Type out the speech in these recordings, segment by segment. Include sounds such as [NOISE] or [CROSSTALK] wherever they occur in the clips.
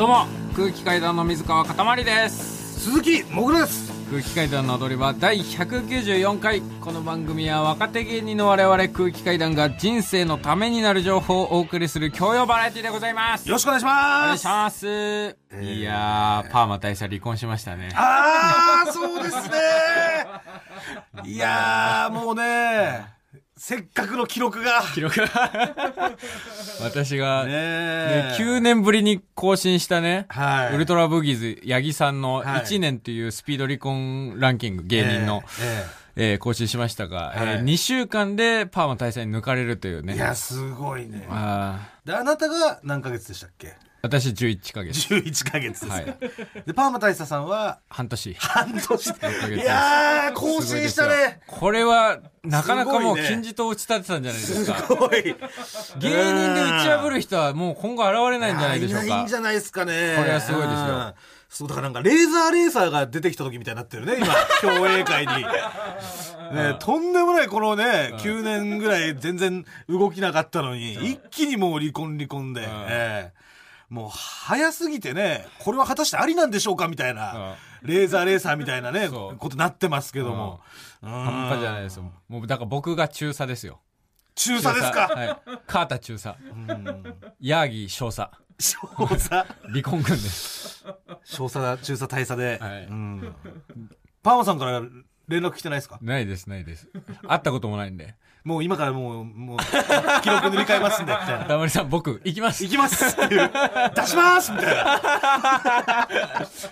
どうも。空気階段の水川かたまりです。鈴木もぐらです。空気階段の踊り場第194回。この番組は若手芸人の我々空気階段が人生のためになる情報をお送りする教養バラエティでございます。よろしくお願いしお願ますいします、いやーパーマ大佐離婚しましたね。ああそうですね。いやーもうねせっかくの記録が。記録 [LAUGHS] 私が、ねねえ9年ぶりに更新したね、はい。ウルトラブギーズ八木さんのはい。1年というスピード離婚ランキング芸人の、ええー更新しましたが、はい。え2週間でパーマ大佐に抜かれるというね。えいやすごいね。あー。であなたが何ヶ月でしたっけ？私11ヶ月11ヶ月です。か、はい。でパーマ大佐さんは？半年。半年ヶ月いやー更新したね。これはなかなかもう金字塔を打ち立てたんじゃないですすかごい。芸人で打ち破る人はもう今後現れないんじゃないでしょうか。いないんじゃないですかね。これはすごいですよ。うん。そう、だからなんか、レーザーレーサーが出てきた時みたいになってるね、今、[LAUGHS] 競泳界に。ね、とんでもないこのね、9年ぐらい全然動きなかったのに、一気にもう離婚離婚で、ええ。もう早すぎてね、これは果たしてありなんでしょうかみたいな、レーザーレーサーみたいなね、ことなってますけども。半半端じゃないですよ。もうだから僕が中佐ですよ。中佐ですか。はい。カータ中佐。ヤーギー少佐少佐。離婚軍です。少佐、中佐大佐で。はい。うん。パーマさんから連絡来てないですか？ないですないです。会ったこともないんで。もう今からもう、もう、記録塗り替えますんで、みたいな。たまりさん僕行きます。行きます。っていう。出しますみたいな。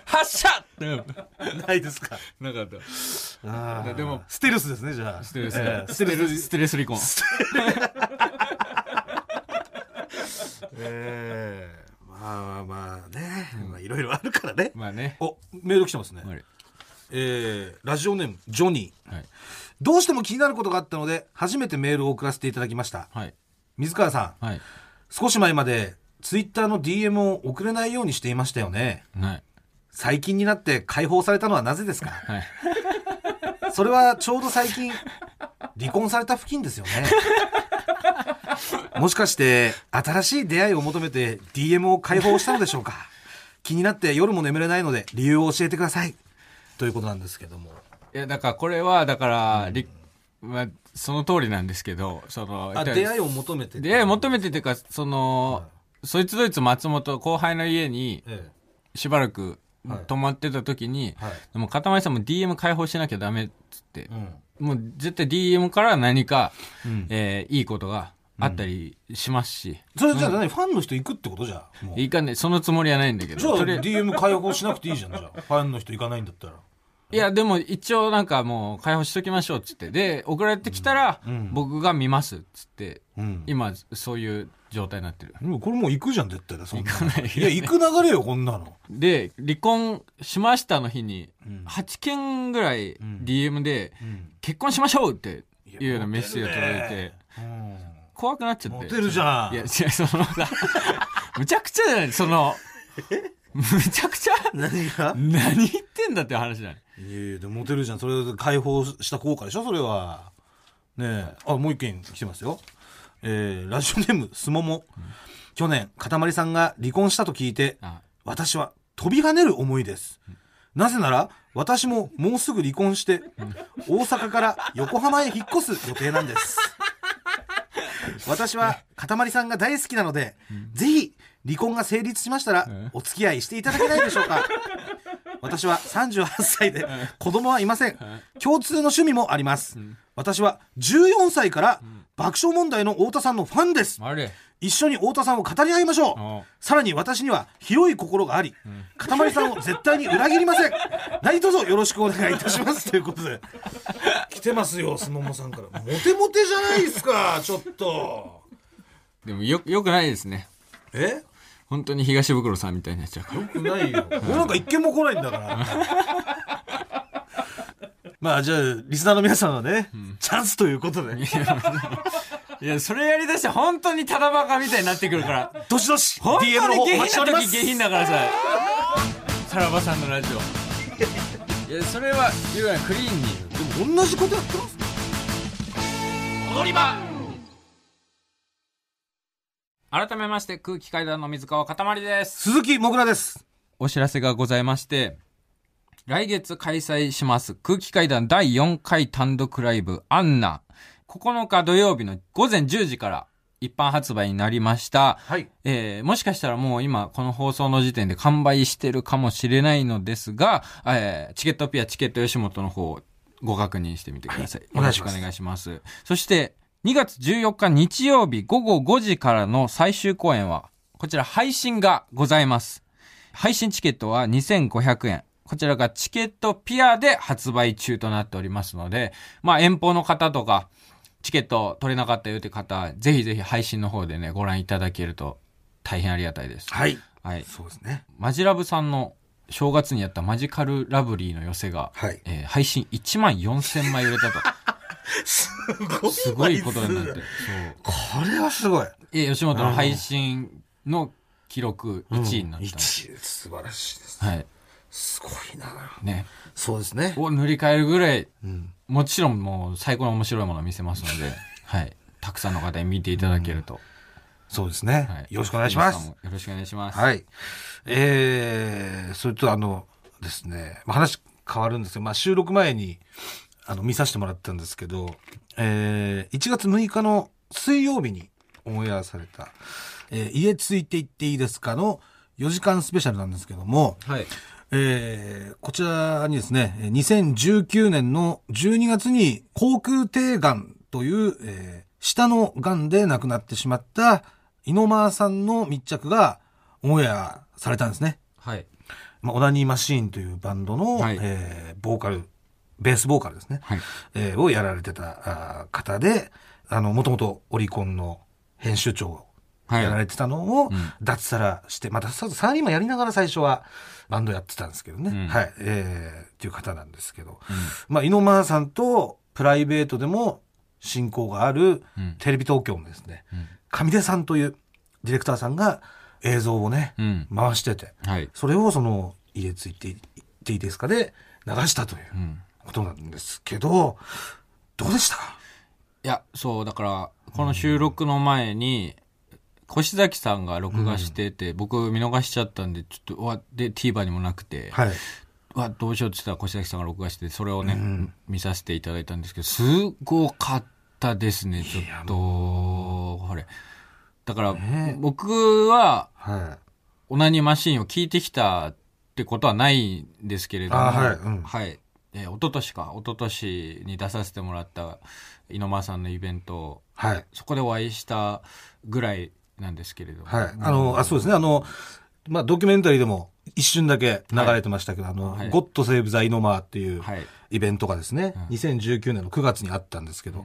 発射うんないですか？なかった。でも、ステルスですね、じゃあ。ステレス、ええ。ステレス。ステレス離婚ええまあまあね、まあいろいろあるからね。まあねお、メール来てますね。はいえー、ラジオネーム、ジョニー。はいどうしても気になることがあったので、初めてメールを送らせていただきました。はい水川さん、はい少し前まで、ツイッターの DM を送れないようにしていましたよね。はい最近になって解放されたのはなぜですか？はいそれはちょうど最近、離婚された付近ですよね。[LAUGHS] もしかして、新しい出会いを求めて DM を解放したのでしょうか？気になって夜も眠れないので理由を教えてください。ということなんですけども。いやだからこれはだから、りまあ、その通りなんですけどそのあ、出会いを求めて。出会いを求めてっていうかその、そいつどいつ松本後輩の家にえしばらくはい泊まってた時に、はいでも片前さんも DM 開放しなきゃダメっつってえ。、うん。もう絶対 DM から何か、うんえーいいことがあったりしますし、それじゃあ何、ファンの人行くってことじゃあもう。いそのつもりはないんだけど。じゃあとりあえず。DM 解放しなくていいじゃん、じゃあ。ファンの人行かないんだったら。いやでも一応なんかもう開放しときましょうっつって。で送られてきたら、うん。僕が見ますっつって。うん。今そういう状態になってる。でもこれもう行くじゃん、絶対だ。そんな行かないいや、行く流れよ、こんなの。で離婚しましたの日にうん。8件ぐらいん。DM でうん結婚しましょうっていうようなメッセージが届いて。うん怖くなっちゃってモテるじゃん。いや違うそのさむちゃくちゃじゃないそのむちゃくちゃ何が？何言ってんだって話じゃないいやいや、でもモテるじゃん。それで解放した効果でしょ、それは。ねえ。あ、もう一件来てますよ。えー、ラジオネーム、すもも。去年、かたまりさんが離婚したと聞いて、あ私は飛び跳ねる思いです。なぜなら、私ももうすぐ離婚して、大阪から横浜へ引っ越す予定なんです。私は、かたまりさんが大好きなので、ぜひ、離婚が成立しましたらん、お付き合いしていただけないでしょうか。[LAUGHS] 私は38歳で、子供はいません。共通の趣味もあります。私は14歳から爆笑問題の太田さんのファンです。一緒に太田さんを語り合いましょおう。さらに私には広い心があり、かたまりさんを絶対に裏切りません。[LAUGHS] 何卒よろしくお願いいたします。ということで。来てますよ、すももさんから。モテモテじゃないですか、ちょっと。でもよよくないですねえ？本当に東袋さんみたいになっちゃうからよくないよ。俺なんか一件も来ないんだから。まあじゃあ、リスナーの皆さんはね、チャンスということで、いやそれやりだして本当にただバカみたいになってくるからどしどし、本当に下。品な時下品だからささらばさんのラジオいやそれは言うよりクリーンに同じことやってます踊り場改めまして空気階段の水川かたまりです。鈴木もぐらです。お知らせがございまして、来月開催します空気階段第4回単独ライブアンナ。9日土曜日の午前10時から一般発売になりました。はい。えーもしかしたらもう今この放送の時点で完売してるかもしれないのですが、えーチケットピア、チケット吉本の方ご確認してみてください。はいよろくお願いします。そして2月14日日曜日午後5時からの最終公演はこちら配信がございます。配信チケットは2500円。こちらがチケットピアで発売中となっておりますので、まあ遠方の方とか、チケット取れなかったよって方、ぜひぜひ配信の方でね、ご覧いただけると大変ありがたいです。はい。はい。そうですね。マジラブさんの正月にやったマジカルラブリーの寄せが、はいえー配信1万4000枚売れたと。[LAUGHS] すごい。すごいことになってる。そう。これはすごい。えー吉本の配信の記録1位になった。1位素晴らしいです。はい。すごいな。ね。そうですね。を塗り替えるぐらい、うん。もちろんもう最高に面白いものを見せますので、[LAUGHS] はい。たくさんの方に見ていただけると。そうですね。はい。よろしくお願いしますよろしくお願いします。はい。えー、それとあのですね、まあ、話変わるんですけど、まあ、収録前にあの見させてもらったんですけど、えー、1月6日の水曜日にオンエアされた、えー家ついて行っていいですかの4時間スペシャルなんですけども、はい。えーこちらにですね、えー2019年の12月に口腔底がんという、えー舌のがんで亡くなってしまった猪間さんの密着がオンエアされたんですね。はい。まあ、オナニーマシーンというバンドの、はいえーボーカル、ベースボーカルですね。はい。えーをやられてたあー方で、あの、もともとオリコンの編集長をはい。やられてたのをうん脱サラして、またサラリーマンやりながら最初はバンドやってたんですけどね。うんはい。えーっていう方なんですけど。まあ、猪間さんとプライベートでも親交があるうん。テレビ東京のですね、うん。上出さんというディレクターさんが映像をね、うん。回してて、はい。それをその家ついていっていいですかで流したといううん。ことなんですけど、どうでした？いや、そう、だから、この収録の前に、越崎さんが録画してて、僕見逃しちゃったんで、ちょっと、うわ、で、TVer にもなくて、はい。どうしようって言ったら越崎さんが録画してて、それをね、うん見させていただいたんですけど、すごかったですね、ちょっと、これ。だから、ね僕は、はオナニーマシーンを聞いてきたってことはないんですけれども、あはいうんはい。えー一昨年か、一昨年に出させてもらった猪間さんのイベント、い。はい。そこでお会いしたぐらいなんですけれども。はい。あの、あ、そうですね。あの、まあ、ドキュメンタリーでも一瞬だけ流れてましたけど、あの、はいゴッドセーブ・ザ・イノマーっていうはい。イベントがですね、うん2019年の9月にあったんですけど、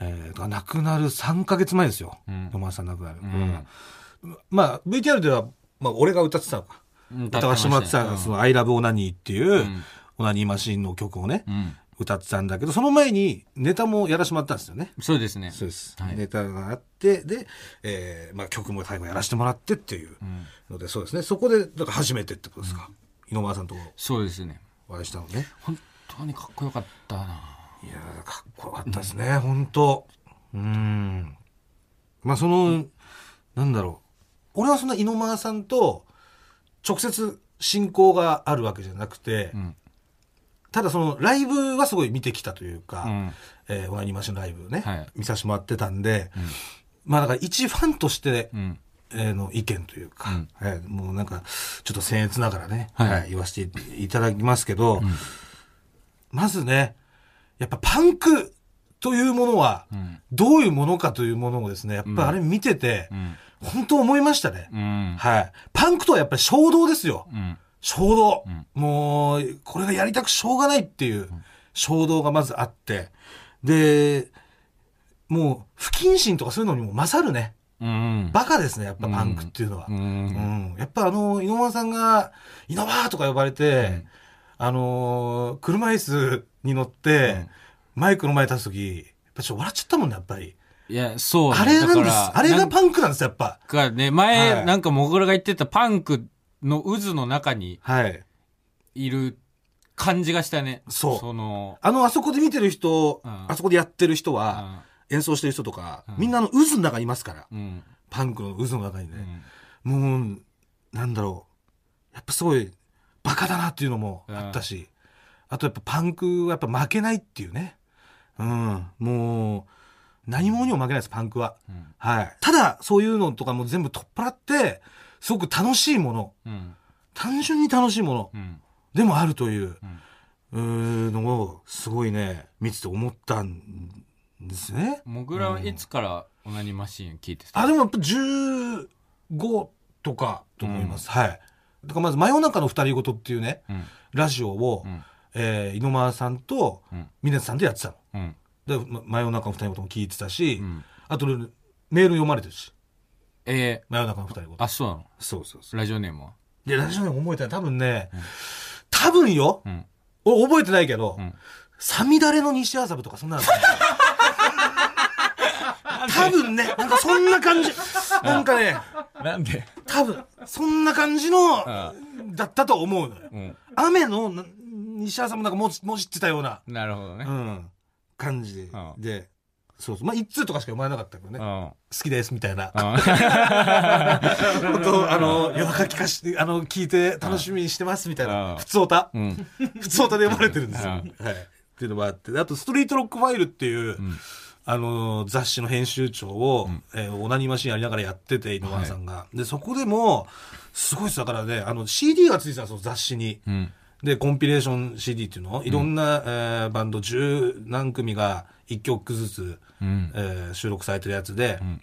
えー、亡くなる3ヶ月前ですよ。うん野間さん亡くなる。うんうんまあ、VTR では、まあ、俺が歌ってたのか。うん歌わせてもらってたその、I love オナニーっていう、んオナニーマシーンの曲をね、うん。歌ってたんだけど、その前にネタもやらせてもらったんですよね。そうですね。そうです。はいネタがあって、で、えーまあ曲も最後やらせてもらってっていううんので、そうですね。そこで、だから初めてってことですか？井上さんとそうですね。お会いしたのね。本当にかっこよかったな。いやーかっこよかったですね、本当うん。まあその、なんだろう。俺はそんな井上さんと直接親交があるわけじゃなくて、うん。ただそのライブはすごい見てきたというか、うん。えーオナニーマシンライブね、はい見させてもらってたんで、うんまあだから一ファンとして、うん。えーの意見というか、うんはいもうなんかちょっと僭越ながらね、はいはい言わせていただきますけど、んまずね、やっぱパンクというものはうん。どういうものかというものをですね、やっぱあれ見ててう、ん。本当思いましたね。うん。はい。パンクとはやっぱり衝動ですよ。うん。衝動。うんもう、これがやりたくしょうがないっていう衝動がまずあって、で、もう、不謹慎とかそういうのにも勝るね。うん。バカですね、やっぱパンクっていうのは。う。うんん。やっぱあの、井上さんが、井上とか呼ばれて、あのー車椅子に乗って、マイクの前に立つとき、やっぱちょっと笑っちゃったもんね、やっぱり。いや、そうね、あれなんです。あれがパンクなんです、やっぱ。かね、前、はいなんかモグラが言ってたパンクの渦の中にはい。いる感じがしたね。そうその、あの、あそこで見てる人、うんあそこでやってる人は、あ演奏してる人とか、うんみんなあの渦の中にいますから。うん。パンクの渦の中にね、もう、なんだろう。やっぱすごい、バカだなっていうのもあったし、あとやっぱパンクはやっぱ負けないっていうね。うん。もう、何者にも負けないです、パンクは。うんはい。ただ、そういうのとかも全部取っ払って、すごく楽しいもの、うん単純に楽しいものうんでもあるという、うんうーのを、すごいね、見てて思ったんですね。もぐらはいつからオナニーマシーン聞いてた？あ、でもやっぱ15とかと思います。はい。だからまず、真夜中の二人ごとっていうね、うん。ラジオを、うん。えー猪間さんとうん。峰さんでやってたの。うん。で、ま真夜中の二人ごとも聞いてたし、うん。あと、メール読まれてるし、え真夜中の二人ごー、と。あそうなの？そうそうそう。ラジオネームは？で、ラジオで覚えてない。多分ね、多分よ、覚えてないけど、うん。サミダレの西麻布とかそんなの。多分ね、なんかそんな感じ。[LAUGHS] なんかね、[LAUGHS] なんで？多分、そんな感じの、あだったと思うのよ。うん雨のな西麻布もなんかもじもじってたような、なるほどねうん、感じでうんで、そうそう。まあ、一通とかしか読まれなかったけどね。う好んきです、みたいな。うん [LAUGHS] 本当あの、夜中聞かして、あの、聞いて楽しみにしてます、みたいうんな。普通歌うん普通歌で読まれてるんですよ。うはい。っていうのもあって。であと、ストリートロックファイルっていう、んあの、雑誌の編集長を、ん。えーオナニーマシンやりながらやってて、井上さんが。で、そこでも、すごいです。だからね、あの、CD がついてたんですよ、雑誌に。うん。で、コンピレーション CD っていうの？いろんな、えーバンド十何組が一曲ずつ、うん。えー収録されてるやつで、ん。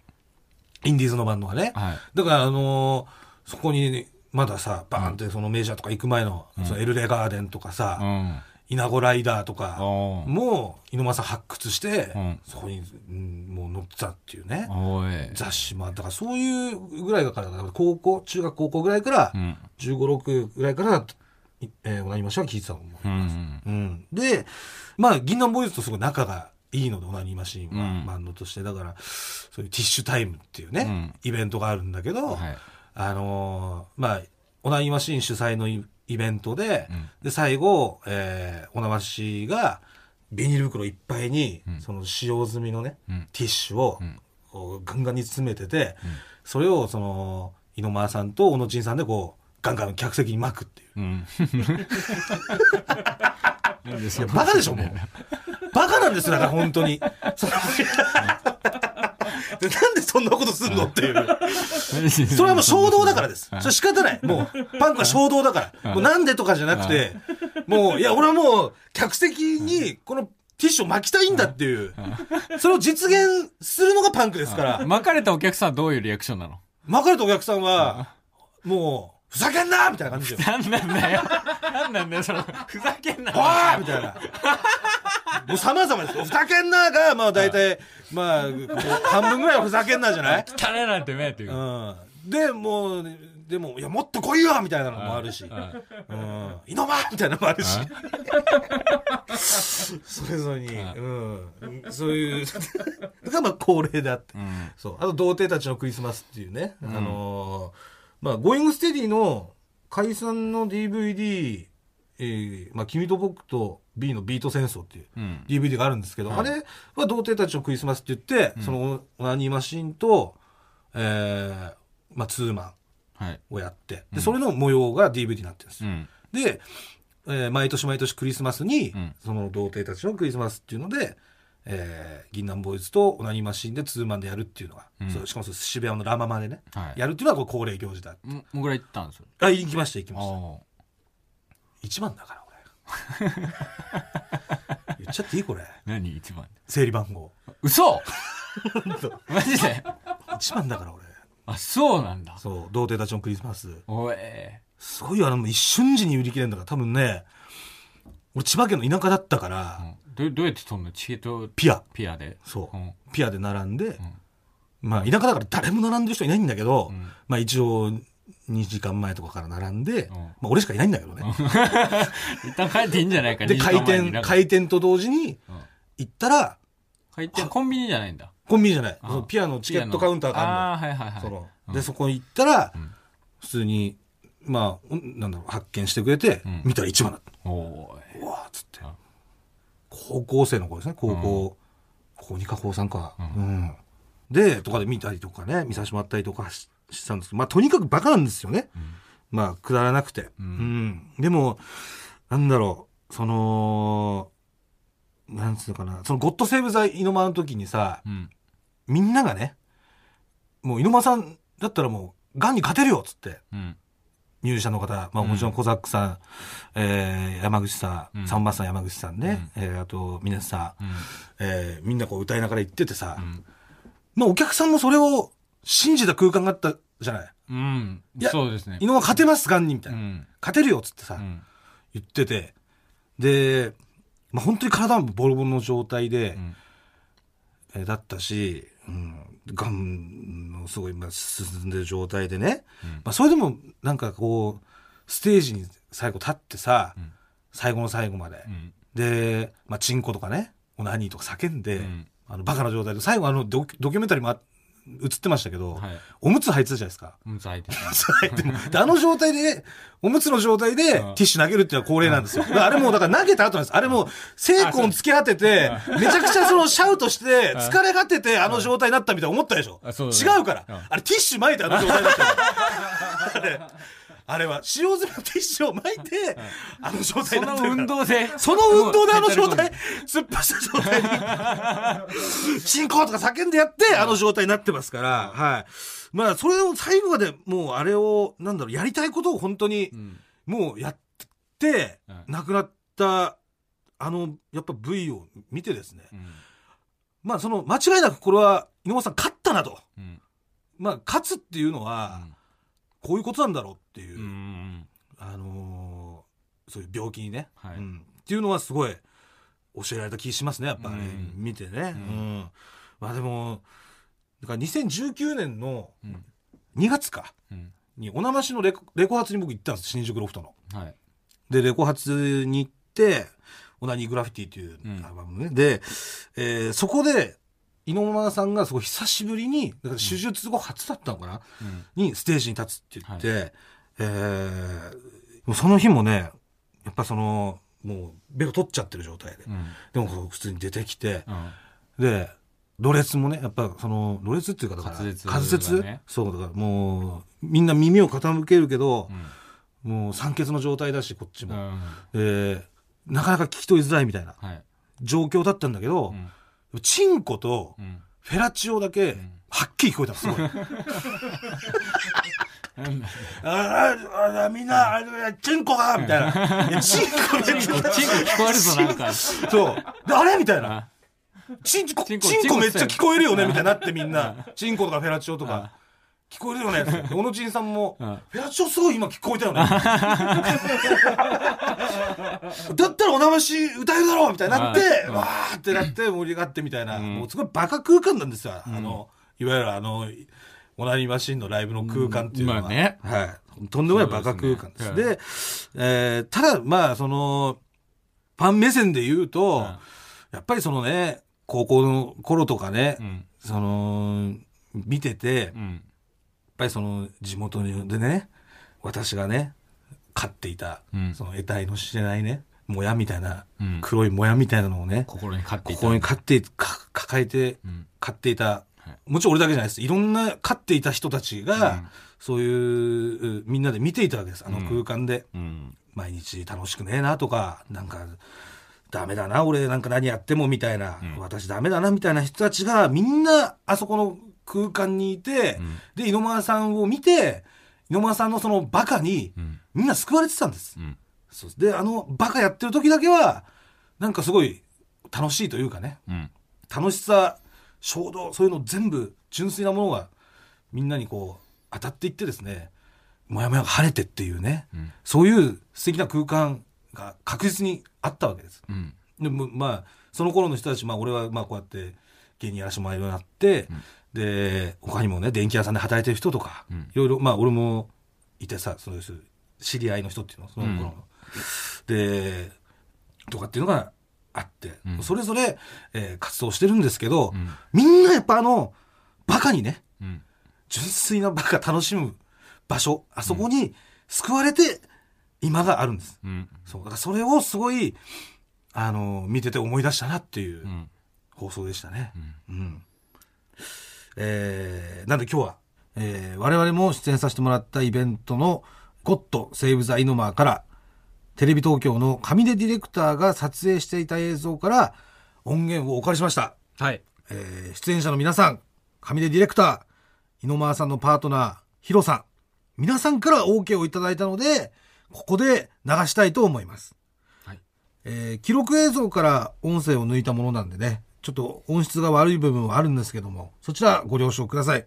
インディーズのバンドがね。はい。だから、あのーそこに、まださ、バーンってそのメジャーとか行く前の、そのエルレガーデンとかさ、うんイナゴライダーとか、もう、井上さん発掘して、うん。そこに、うんもう載ってたっていうね。雑誌もあだからそういうぐらいだから、高校、中学高校ぐらいから、うん。15、6ぐらいから、いえー、オナニーマシンは聞いてたと思う。うんうん。で、まあ、銀杏ボーイズとすごい仲がいいので、オナニーマシンは、うん。バンドとして。だから、そういうティッシュタイムっていうね、うん。イベントがあるんだけど、はい。あのーまあ、オナニーマシン主催のイイベントで、うんで、最後、えー、オナマシが、ビニール袋いっぱいに、うんその使用済みのね、うんティッシュを、うんこうガンガンに詰めてて、うんそれを、その、井ノ間さんと小野珍さんでこう、ガンガン客席に巻くっていう。うん [LAUGHS] いやバカでしょ、もう。バカなんですよ、だから本当に。[LAUGHS] [LAUGHS] でなんでそんなことすんのっていう。[LAUGHS] それはもう衝動だからです。それ仕方ない。もう、パンクは衝動だから。もうなんでとかじゃなくて、もう、いや、俺はもう、客席にこのティッシュを巻きたいんだっていう、それを実現するのがパンクですから、巻かれたお客さんはどういうリアクションなの？巻かれたお客さんは、もう、ふざけんなみたいな感じで。なんなんだよ。なんなんだよ、その、ふざけんな。おーみたいな。もう様々ですよ。ふざけんなが、まあ大体、まあ、半分ぐらいはふざけんなじゃない？汚ねなんてめえっていう。うん。で、もう、でも、いや、もっと来いよみたいなのもあるし。うんうん。井の間みたいなのもあるし。それぞれに、うん。そういう、だからまあ恒例であって。うんそう。あと、童貞たちのクリスマスっていうね。あのーまあ、 GOING STEADY の解散の DVD、えーまあ、君と僕と B のビート戦争っていううん DVD があるんですけど、はいあれは童貞たちのクリスマスって言って、そのオナニーマシンと、えーまあ、ツーマはい。ンをやって、で、それの模様が DVD になってるんですよ。うん。で、えー毎年毎年クリスマスに、うんその童貞たちのクリスマスっていうので、えー、銀杏ボーイズとオナニーマシンでツーマンでやるっていうのが、うんそうしかも渋谷のラママでね、はい。やるっていうのはこう恒例行事だ。ももぐら行ったんですよ。あ、行きました行きました。あ一番だから、俺。[LAUGHS] 言っちゃっていいこれ。あ。何一番。整理番号。嘘マジで？一番だから、俺。あ、そうなんだ。そう、童貞たちのクリスマス。おい。すごいよ、あの、一瞬時に売り切れるんだから、多分ね、俺千葉県の田舎だったから、うんどどうやって取んのチケットピア。ピアで？そう、うんピアで並んで、まあ田舎だから誰も並んでる人いないんだけど、んまあ一応2時間前とかから並んで、んまあ俺しかいないんだけどね。[LAUGHS] 一旦帰っていいんじゃないかで、2時開店、開店と同時にうん行ったら、開店コンビニじゃないんだ。コンビニじゃない。あそのピアのチケットカウンターがあるの。あはいはいはい。そのうんで、そこに行ったら、ん普通に、まあ、うんなんだろう、発見してくれて、ん見たら一番だった。おーいうわーっつってあ。高校生の子ですね、高校、高2か高3か。うん。で、とかで見たりとかね、見させてもらったりとかししたんですけど、まあとにかくバカなんですよね。まあくだらなくて。ううんん。でも、なんだろう、その、なんつうのかな、そのゴッドセーブ・ザ・イノマの時にさ、うん。みんながね、もう猪間さんだったらもう、ガンに勝てるよっつって、うん。ミュージシャンの方、まあもちろんコザックさん、えー、山口さん、うんサンバさん山口さんね、えーあと、峰さん、うん。えーみんなこう歌いながら言っててさ、うん。まあお客さんもそれを信じた空間があったじゃない。うんいやそうですね。猪間勝てます、ガンにみたいな。うん。勝てるよっつってさ、うん。言ってて、で、まあ本当に体もボロボロの状態で、うんえーだったし、うん、がんのすごいまあ進んでる状態でね、うん。まあ、それでもなんかこうステージに最後立ってさ、うん。最後の最後まで、うん。で、まあ、チンコとかねオナニーとか叫んで、うん。あのバカな状態で最後あのドキドキュメンタリーもあ映ってましたけど、はい。おむつ履いてたじゃないですか。おむつ履いて [LAUGHS] る。はいでもであの状態で、おむつの状態でテうんィッシュ投げるっていうのは恒例なんですよ。あれもう、だから投げた後なんです。あれもう、精魂つけ果てて、めちゃくちゃそのシャウトして、疲れ果ててあの状態になったみたいな思ったでしょ。違うからうん。あれティッシュ巻いてあの状態だったよあれ、[LAUGHS] あれは使用済みのティッシュを巻いて、あの状態そのになってるから運動で。その運動であの状態、[LAUGHS] 突っ走った状態に、[LAUGHS] 進行とか叫んでやって、あの状態になってますから、はい。まあ、それを最後までもうあれを、なんだろう、やりたいことを本当にう、ん。もうやってうん、亡くなった、あの、やっぱ V を見てですね、うん。まあ、その、間違いなくこれは、井上さん勝ったなと。うん。まあ、勝つっていうのは、こういうことなんだろうっていうう、ん。あのーそういう病気にね、はいうん、っていうのはすごい教えられた気しますねやっぱり、うん見てね、ううんんまあでもだから2019年のうん。2月かうん。におなましのレコレコ発に僕行ったんです新宿ロフトの。はい。でレコ発に行って「オナニーグラフィティ」っていううんアルバムね、で、えーそこで井上さんがすごい久しぶりにだから手術後初だったのかな、うん。にステージに立つって言って、えーもうその日もね、やっぱその、もうベロ取っちゃってる状態で。うん。でも普通に出てきて、うん。で、ろれつもね、やっぱその、ろれつっていうかだから、滑舌滑舌？そう、だからもう、みんな耳を傾けるけどう、ん。もう酸欠の状態だし、こっちも。うん。えーなかなか聞き取りづらいみたいなはい。状況だったんだけどう、ん。チンコとうん。フェラチオだけん、はっきり聞こえたの、すごい。[LAUGHS] あああみんな、あチンコがみたいな。いやチンコめっちゃチンコ聞こえるぞ、なんか。そう。であれ？みたいな。あチンコ、チンコめっちゃ聞こえるよねみたいになってみんな。チンコとかフェラチオとか。聞こえるよね小野ちんさんも、[LAUGHS] うんフェラチオすごい今聞こえたよね。[LAUGHS] だったらおなまし歌えるだろうみたいになって、うんわーってなって盛り上がってみたいな、うんもうすごいバカ空間なんですよ。あの、いわゆるあの、オナニーマシンのライブの空間っていうのは。うんまあねはい。とんでもないバカ空間です。そうでえーただ、まあ、その、ファン目線で言うと、うんやっぱりそのね、高校の頃とかね、うん。その、見てて。ぱりその地元でね、私がね、飼っていた、うんその得体の知れないね、もやみたいな、うん黒いもやみたいなのをね、心に勝っていた。ここに飼って抱えて、うん。飼っていた、はいもちろん俺だけじゃないです。いろんな飼っていた人たちが、うんそういう、みんなで見ていたわけです。あの空間で。うん。毎日楽しくねえなとか、なんか、ダメだな、俺なんか何やってもみたいな、うん私ダメだなみたいな人たちがみんなあそこの空間にいて、うんで、井上間さんを見て、井上間さんのそのバカにうん。みんな救われてたんです。うん。そうで、あのバカやってる時だけは、なんかすごい楽しいというかね、うん。楽しさ、衝動、そういうの全部純粋なものがみんなにこう当たっていってですね、もやもやが晴れてっていうね、うん。そういう素敵な空間が確実にあったわけです。うん。でもまあその頃の人たち、まあ、俺はまあこうやって芸人やらせてもらえるようになって、で他にもね電気屋さんで働いてる人とか、うんいろいろまあ俺もいてさそういう知り合いの人っていうのその頃の、でとかっていうのがあって、うんそれぞれ、えー活動してるんですけど、うんみんなやっぱあのバカにねうん。純粋なバカ楽しむ場所あそこに救われて今があるんです。うん。そう。だからそれをすごい、あの、見てて思い出したなっていううん。放送でしたね。うん。えー、なんで今日は、えー、我々も出演させてもらったイベントのゴッドセーブ・ザ・イノマーから、テレビ東京の上出ディレクターが撮影していた映像から音源をお借りしました。はい。えー出演者の皆さん、上出ディレクター、井ノ間さんのパートナー、ヒロさん、皆さんから OK をいただいたので、ここで流したいと思います。はいえー記録映像から音声を抜いたものなんでね、ちょっと音質が悪い部分はあるんですけども、そちらご了承ください。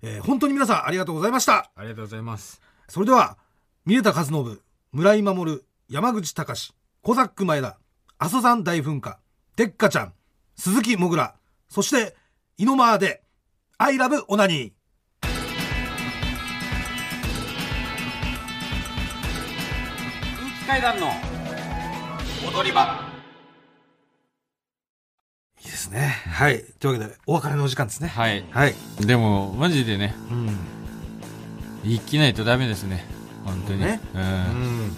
えー本当に皆さんありがとうございました。ありがとうございます。それでは、三重田和信、村井守、山口隆、小ザック前田、阿蘇山大噴火、てっかちゃん、鈴木もぐら、そして、井ノ間で、I love オナニー。空気階段の踊り場。ね。はい。というわけで、お別れのお時間ですね。はい。はい。でも、マジでね、うん。生きないとダメですね。本当に。ねうん。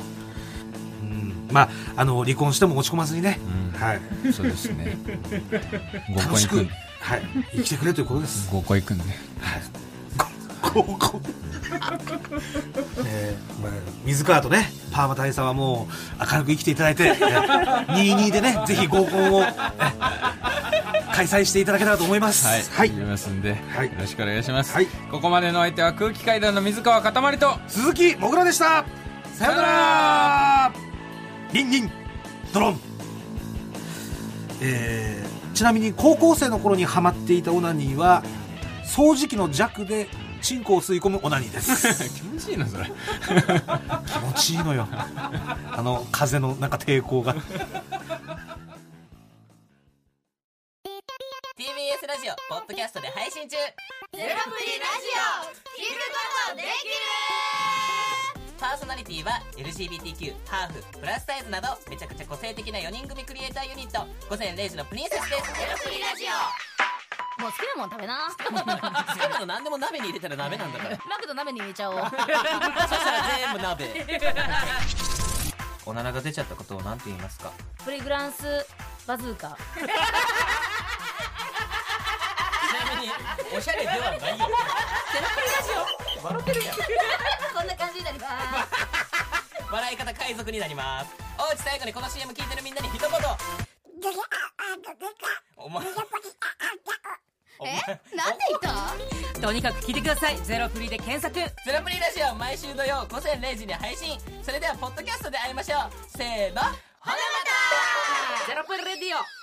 まあ、あの、離婚しても落ち込まずにね。うんはい。そうですね。[LAUGHS] 楽しくはい。生きてくれということです。合コン行くんで。高校えーまあ、水川とねパーマ大佐はもう明るく生きていただいて22でねぜひ合コンを、ね開催していただけたらと思います。はい。はい。ますんで、はい。よろしくお願いします。はい。ここまでのお相手は空気階段の水川かたまりと、鈴木もぐらでした。さようなら。リンリンドロン。えーちなみに高校生の頃にハマっていたオナニーは掃除機の弱でチンコを吸い込むオナニーです。[LAUGHS] 気持ちいいな、それ。気持ちいいのよ。あの風のなんか抵抗が。TBS ラジオポッドキャストで配信中。ゼロプリラジオ。聞くことできるパーソナリティは LGBTQ ハーフプラスサイズなどめちゃくちゃ個性的な4人組クリエイターユニット。午前0時のプリンセスです。ゼロプリラジオもう好きなもん食べな。好きなの何でも鍋に入れたら鍋なんだから。マクド鍋に入れちゃおう。そしたら全部鍋。[LAUGHS] おならが出ちゃったことを何て言いますか？プリグランスバズーカ。ちなみにおしゃれではないよ。ゼロプリラジオ。笑ってるやん。こんな感じになります。笑い方海賊になります。おうち最後にこの CM 聞いてるみんなに一言。お前お前なんで言った？とにかく聞いてください。ゼロプリで検索。ゼロプリラジオ毎週土曜午前0時に配信。それではポッドキャストで会いましょう。せーの。ほなまた。ゼロプリレディオ